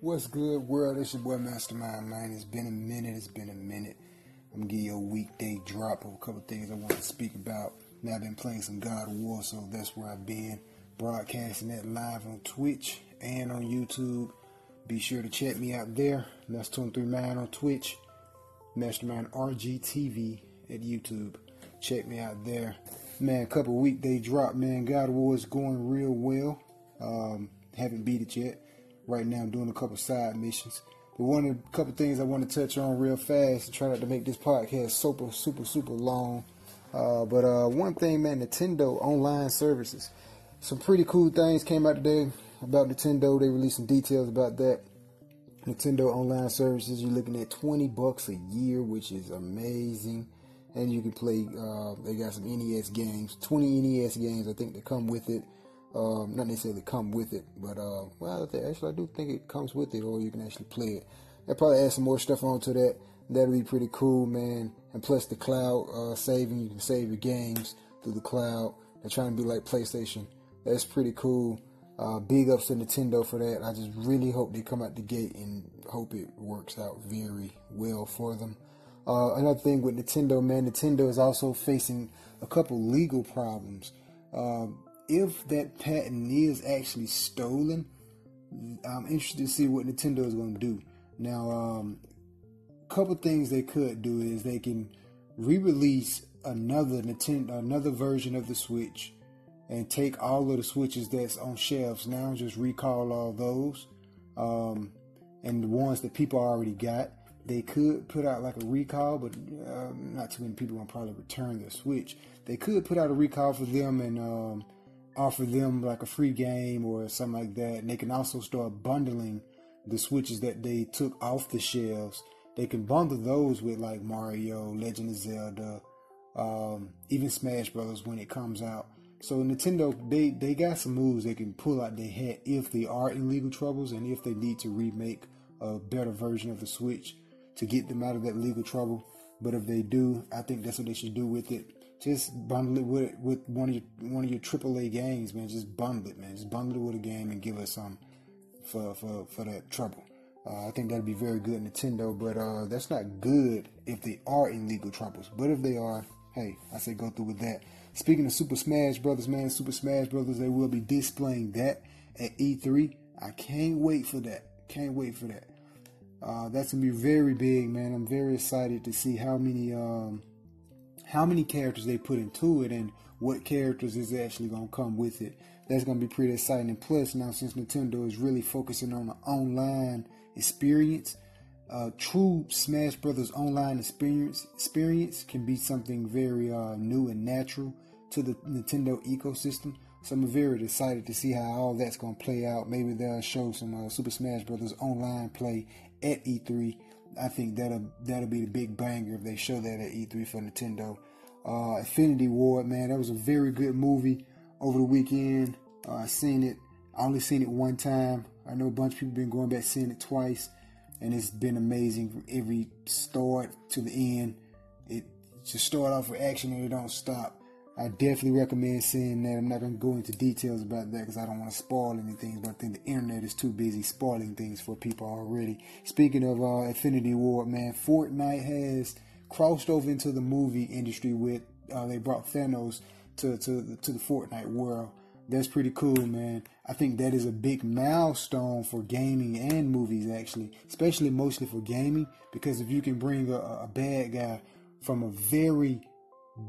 What's good, world? It's your boy Mastermind, man. It's been a minute. It's been a minute. I'm gonna give you a weekday drop of a couple things I want to speak about. Now, I've been playing some God of War, so that's where I've been broadcasting that live on Twitch and on YouTube. Be sure to check me out there. That's 239 on Twitch, Mastermind RGTV at YouTube. Check me out there. Man, a couple weekday drop, man. God of War is going real well. Um, haven't beat it yet. Right now, I'm doing a couple side missions. But one of the couple things I want to touch on real fast and try not to make this podcast super, super, super long. Uh, but uh, one thing, man, Nintendo online services. Some pretty cool things came out today about Nintendo. They released some details about that. Nintendo online services, you're looking at 20 bucks a year, which is amazing. And you can play, uh, they got some NES games, 20 NES games, I think, that come with it. Um, not necessarily come with it, but uh, well, actually, I do think it comes with it, or you can actually play it. They'll probably add some more stuff onto that. That'll be pretty cool, man. And plus the cloud uh, saving, you can save your games through the cloud. They're trying to be like PlayStation. That's pretty cool. Uh, big ups to Nintendo for that. I just really hope they come out the gate and hope it works out very well for them. Uh, another thing with Nintendo, man, Nintendo is also facing a couple legal problems. Um, if that patent is actually stolen, I'm interested to see what Nintendo is going to do. Now, um, a couple things they could do is they can re-release another Nintendo, another version of the Switch, and take all of the Switches that's on shelves now, just recall all those, um, and the ones that people already got. They could put out like a recall, but uh, not too many people will probably return their Switch. They could put out a recall for them and um, offer them like a free game or something like that. And they can also start bundling the switches that they took off the shelves. They can bundle those with like Mario, Legend of Zelda, um, even Smash Brothers when it comes out. So Nintendo, they they got some moves they can pull out their hat if they are in legal troubles and if they need to remake a better version of the Switch to get them out of that legal trouble. But if they do, I think that's what they should do with it just bundle it with with one of your one of your AAA games, man. Just bundle it, man. Just bundle it with a game and give us some for for for that trouble. Uh, I think that'd be very good, Nintendo. But uh, that's not good if they are in legal troubles. But if they are, hey, I say go through with that. Speaking of Super Smash Brothers, man, Super Smash Brothers, they will be displaying that at E3. I can't wait for that. Can't wait for that. Uh, that's gonna be very big, man. I'm very excited to see how many um, how many characters they put into it and what characters is actually going to come with it. That's going to be pretty exciting. And plus, now since Nintendo is really focusing on the online experience, uh, true Smash Brothers online experience experience can be something very uh, new and natural to the Nintendo ecosystem. So I'm very excited to see how all that's going to play out. Maybe they'll show some uh, Super Smash Brothers online play at E3 I think that'll that'll be the big banger if they show that at E3 for Nintendo. Uh, Infinity War, man, that was a very good movie over the weekend. Uh, I seen it. I only seen it one time. I know a bunch of people been going back seeing it twice, and it's been amazing from every start to the end. It just start off with action and it don't stop. I definitely recommend seeing that. I'm not to go into details about that because I don't want to spoil anything, but I think the internet is too busy spoiling things for people already. Speaking of uh, Infinity War, man, Fortnite has crossed over into the movie industry with, uh, they brought Thanos to, to, to the Fortnite world. That's pretty cool, man. I think that is a big milestone for gaming and movies, actually, especially mostly for gaming, because if you can bring a, a bad guy from a very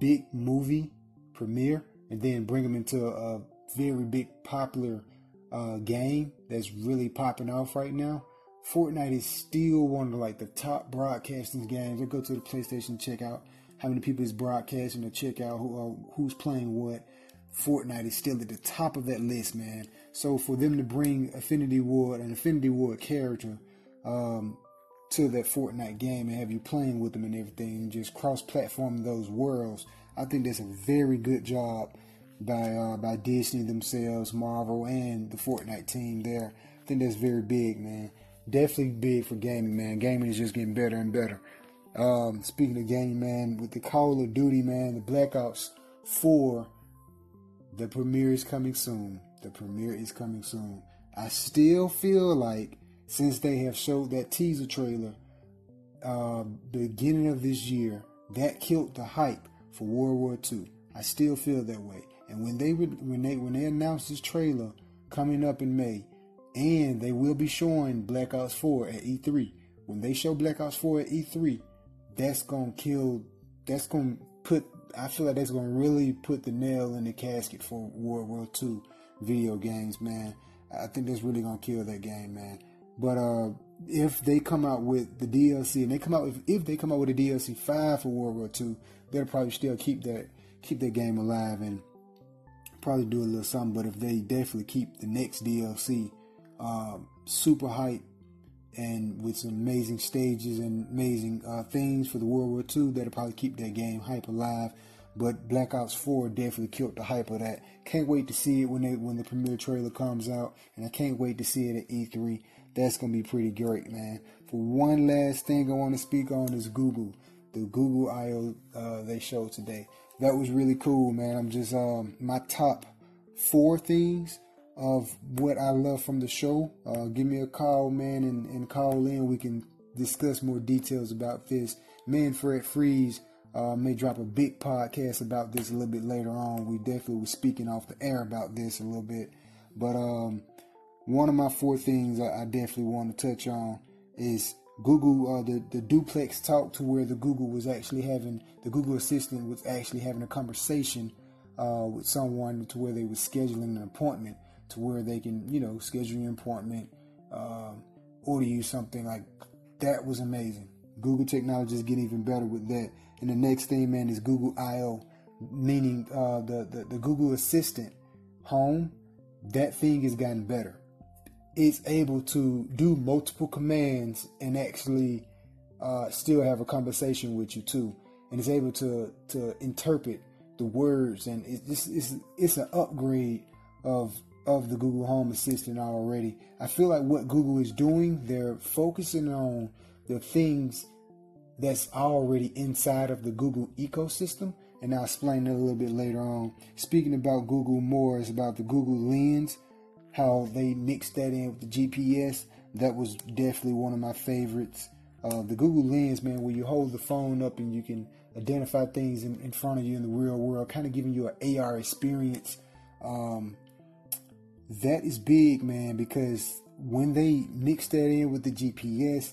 big movie premiere and then bring them into a very big popular uh, game that's really popping off right now. Fortnite is still one of like the top broadcasting games. I go to the PlayStation, check out how many people is broadcasting, to check out who, uh, who's playing what. Fortnite is still at the top of that list, man. So for them to bring Infinity War, an Infinity War character, um, to that Fortnite game and have you playing with them and everything, just cross-platform those worlds I think that's a very good job by uh, by Disney themselves, Marvel, and the Fortnite team there. I think that's very big, man. Definitely big for gaming, man. Gaming is just getting better and better. Um, speaking of gaming, man, with the Call of Duty, man, the Black Ops 4, the premiere is coming soon. The premiere is coming soon. I still feel like since they have showed that teaser trailer uh, beginning of this year, that killed the hype for World War II. I still feel that way. And when they when they when they announced this trailer coming up in May, and they will be showing Black Ops 4 at E3. When they show Black Ops 4 at E3, that's gonna kill. That's gonna put. I feel like that's gonna really put the nail in the casket for World War II video games, man. I think that's really gonna kill that game, man. But uh, if they come out with the DLC and they come out if, if they come out with a DLC five for World War II, they'll probably still keep that keep that game alive and probably do a little something. But if they definitely keep the next DLC um, super hype and with some amazing stages and amazing uh, things for the World War II that'll probably keep that game hype alive. But Black Ops 4 definitely killed the hype of that. Can't wait to see it when they when the premiere trailer comes out, and I can't wait to see it at E3. That's gonna be pretty great, man. For one last thing I want to speak on is Google, the Google I/O uh, they showed today. That was really cool, man. I'm just um, my top four things of what I love from the show. Uh, give me a call, man, and, and call in. We can discuss more details about this. Me and Fred Freeze uh, may drop a big podcast about this a little bit later on. We definitely were speaking off the air about this a little bit. But um, one of my four things I, I definitely want to touch on is Google, uh, the, the duplex talk to where the Google was actually having, the Google Assistant was actually having a conversation uh, with someone to where they were scheduling an appointment to where they can, you know, schedule your appointment, um, order you something like that was amazing. Google technology is getting even better with that. And the next thing, man, is Google I/O, meaning uh, the, the the Google Assistant Home. That thing has gotten better. It's able to do multiple commands and actually uh, still have a conversation with you too, and it's able to to interpret the words. And it's it's it's an upgrade of of the Google Home Assistant already. I feel like what Google is doing, they're focusing on the things that's already inside of the Google ecosystem. And I'll explain that a little bit later on. Speaking about Google more is about the Google Lens, how they mixed that in with the GPS. That was definitely one of my favorites. Uh, the Google Lens, man, where you hold the phone up and you can identify things in, in front of you in the real world, kind of giving you an AR experience. Um, that is big, man, because when they mix that in with the GPS,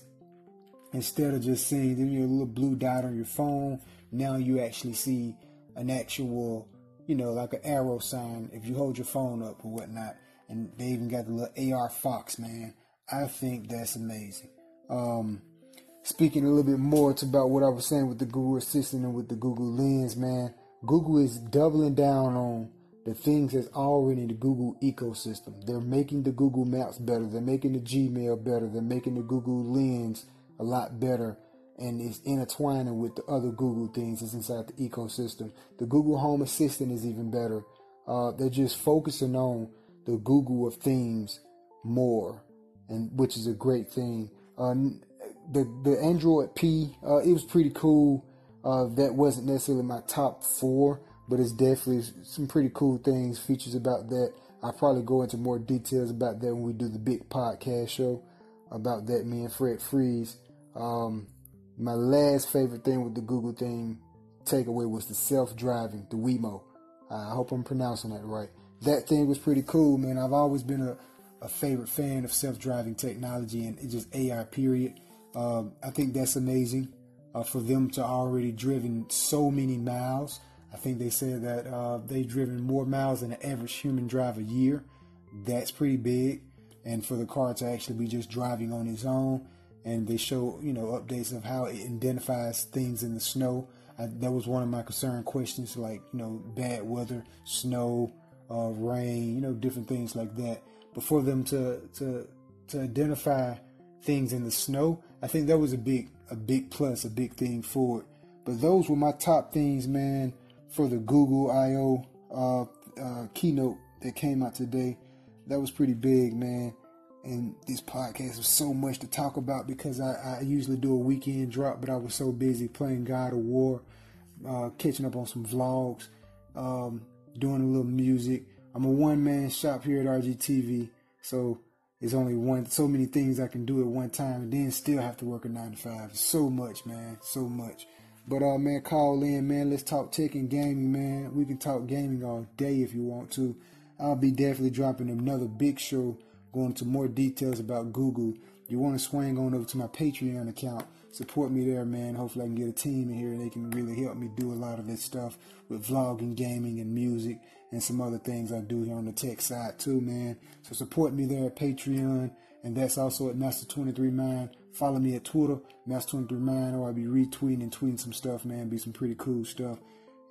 instead of just seeing them, your little blue dot on your phone, now you actually see an actual, you know, like an arrow sign if you hold your phone up or whatnot. And they even got the little AR Fox, man. I think that's amazing. Um, speaking a little bit more to about what I was saying with the Google Assistant and with the Google Lens, man. Google is doubling down on the things that's already in the Google ecosystem. They're making the Google Maps better. They're making the Gmail better. They're making the Google Lens a lot better. And it's intertwining with the other Google things that's inside the ecosystem. The Google Home Assistant is even better. Uh, they're just focusing on the Google of things more, and which is a great thing. Uh, the the Android P, uh, it was pretty cool. Uh, that wasn't necessarily my top four but it's definitely some pretty cool things, features about that. I'll probably go into more details about that when we do the big podcast show about that. Me and Fred Freeze. Um, my last favorite thing with the Google thing takeaway was the self-driving, the Waymo. I hope I'm pronouncing that right. That thing was pretty cool, man. I've always been a, a favorite fan of self-driving technology and just AI. Period. Um, I think that's amazing uh, for them to already driven so many miles. I think they said that uh, they've driven more miles than an average human drive a year. That's pretty big. And for the car to actually be just driving on its own, and they show you know updates of how it identifies things in the snow. I, that was one of my concern questions, like you know bad weather, snow, uh, rain, you know different things like that. But for them to to to identify things in the snow, I think that was a big a big plus, a big thing for it. But those were my top things, man for the Google I/O uh, uh, keynote that came out today. That was pretty big, man. And this podcast was so much to talk about because I, I usually do a weekend drop, but I was so busy playing God of War, uh, catching up on some vlogs, um, doing a little music. I'm a one man shop here at RGTV, so It's only one so many things I can do at one time and then still have to work a nine to five. So much, man. So much. But uh man, call in, man. Let's talk tech and gaming, man. We can talk gaming all day if you want to. I'll be definitely dropping another big show going into more details about Google. You want to swing on over to my Patreon account. Support me there, man. Hopefully I can get a team in here and they can really help me do a lot of this stuff with vlogging, gaming, and music and some other things I do here on the tech side too, man. So support me there at Patreon. And that's also at Master23Mind. Follow me at Twitter, Master23Mind, or I'll be retweeting and tweeting some stuff, man. Be some pretty cool stuff.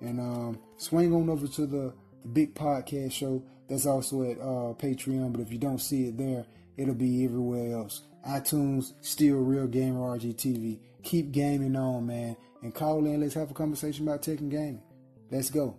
And um, swing on over to the, the big podcast show. That's also at uh, Patreon. But if you don't see it there, it'll be everywhere else. iTunes, still Real Gamer RGTV. Keep gaming on, man. And call in. Let's have a conversation about tech and gaming. Let's go.